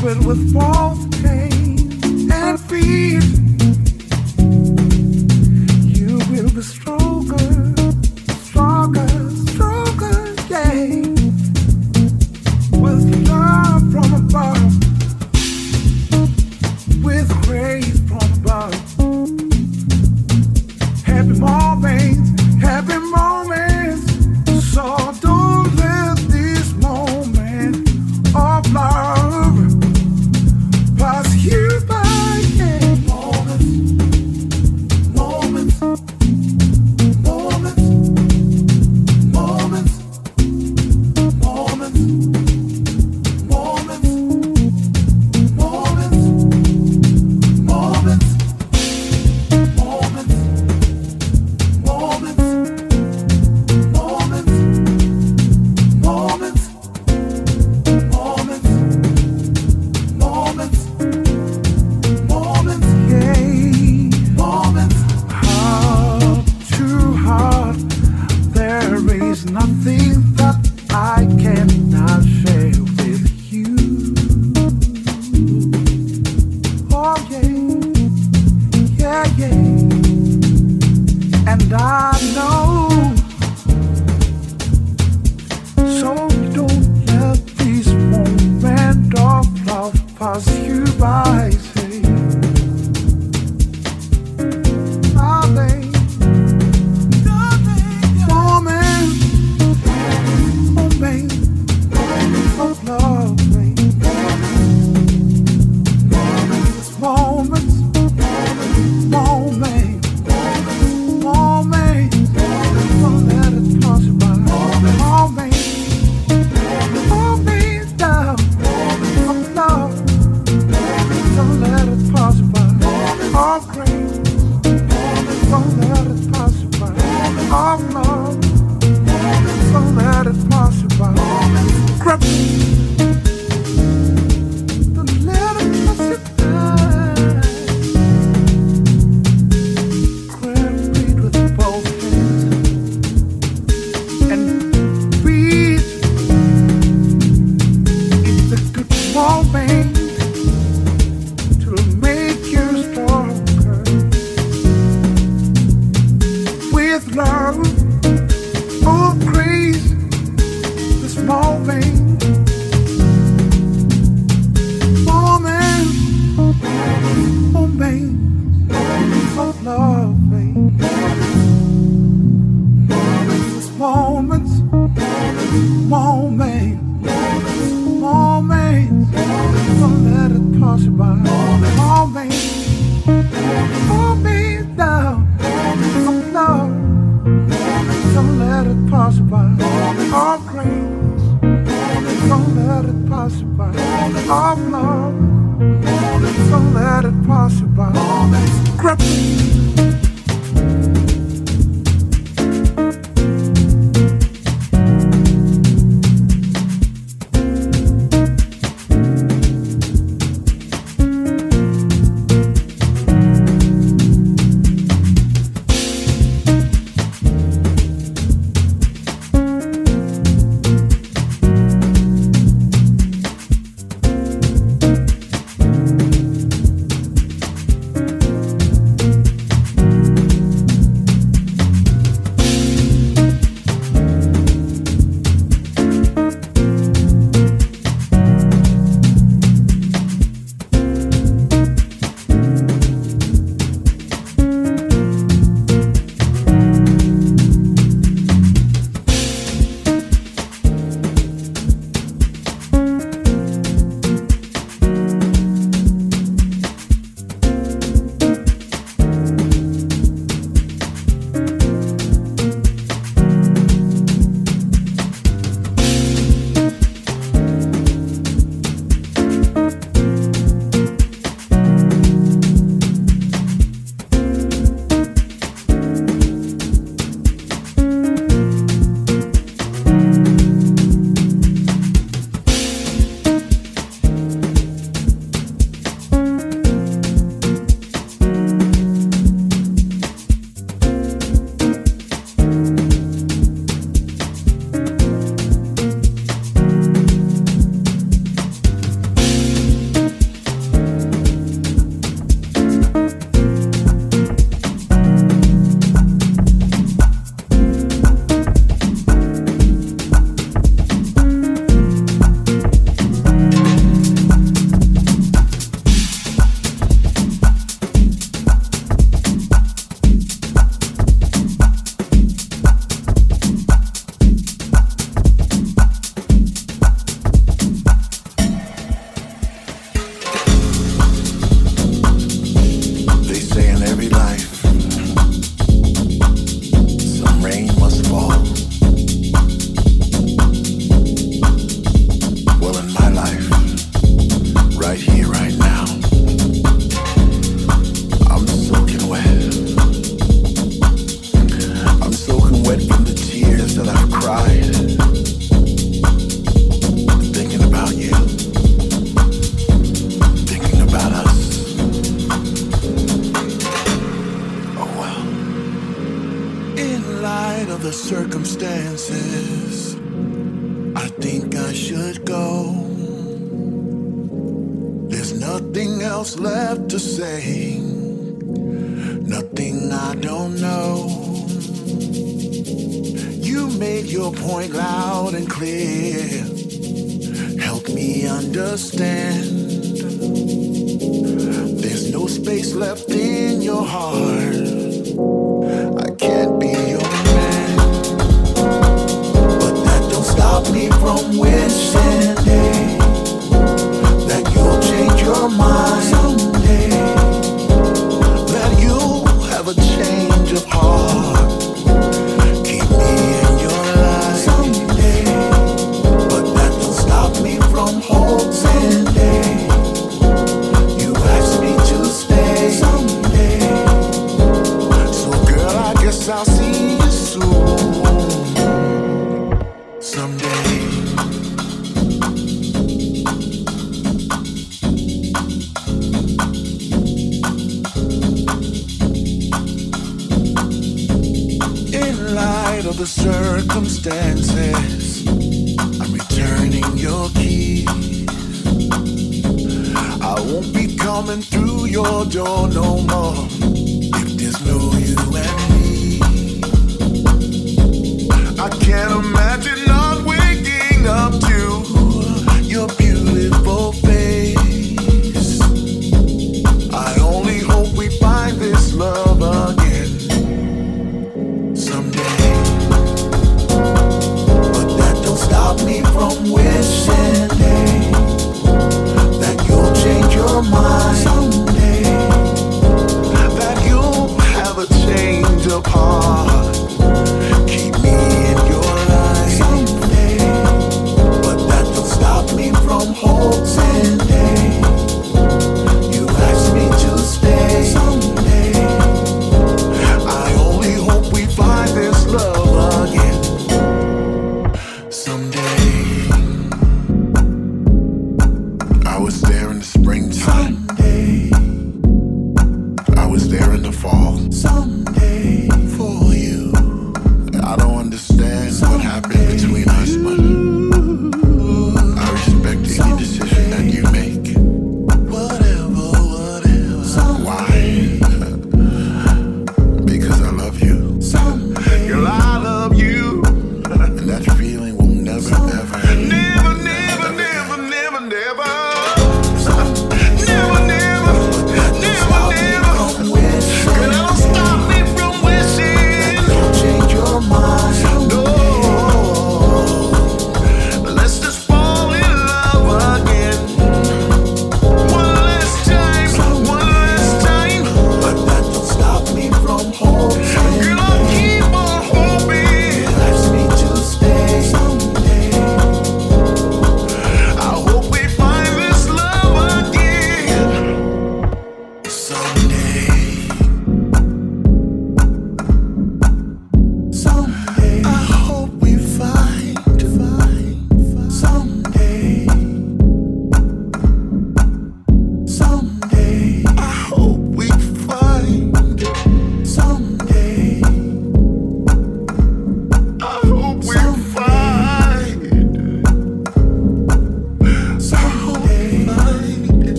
But with false pain, and fear.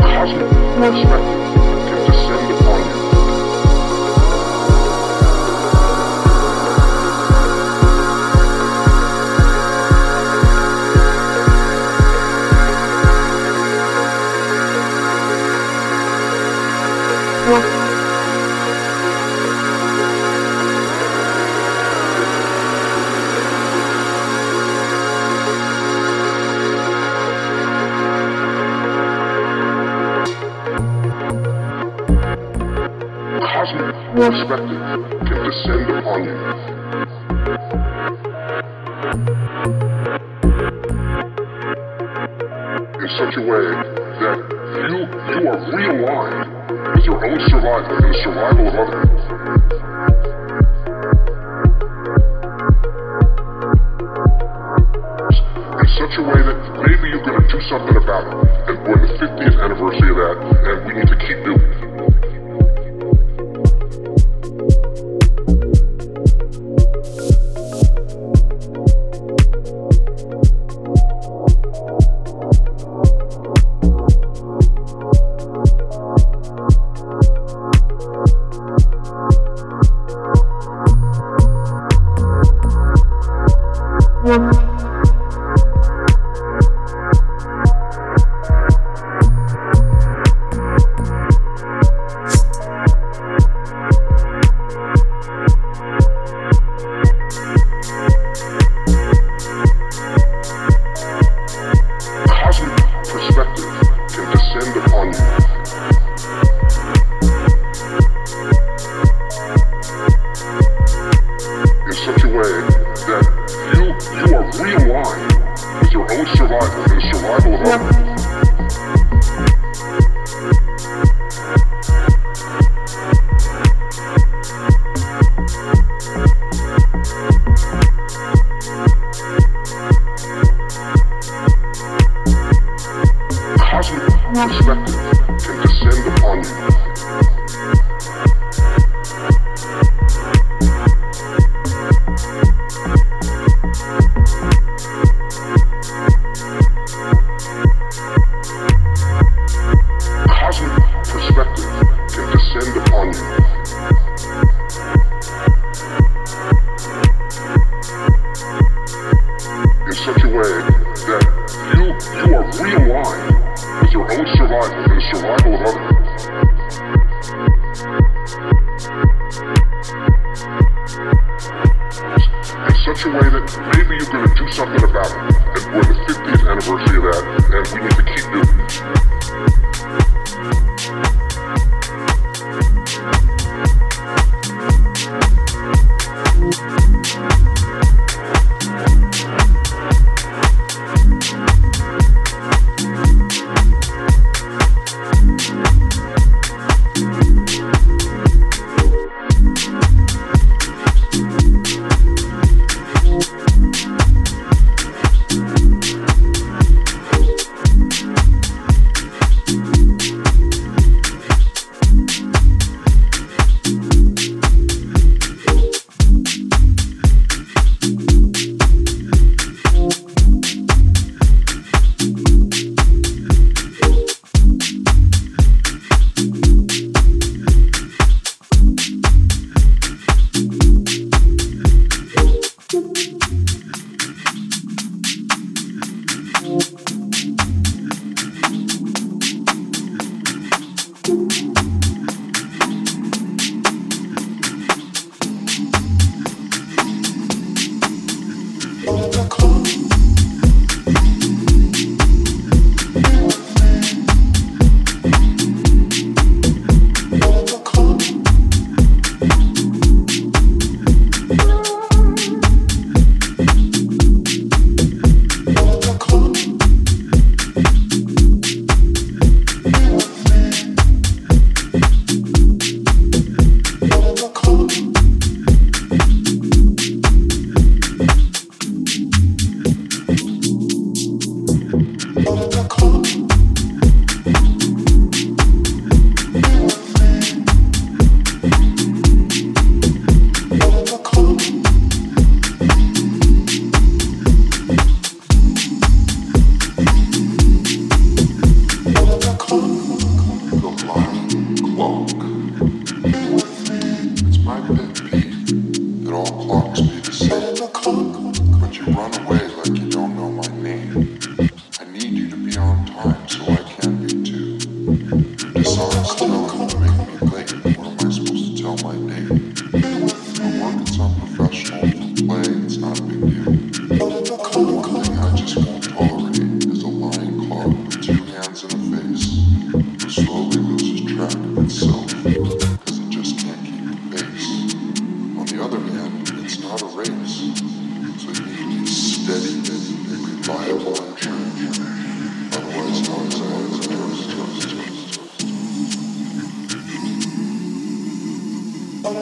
Cosmic Whisper. Carlos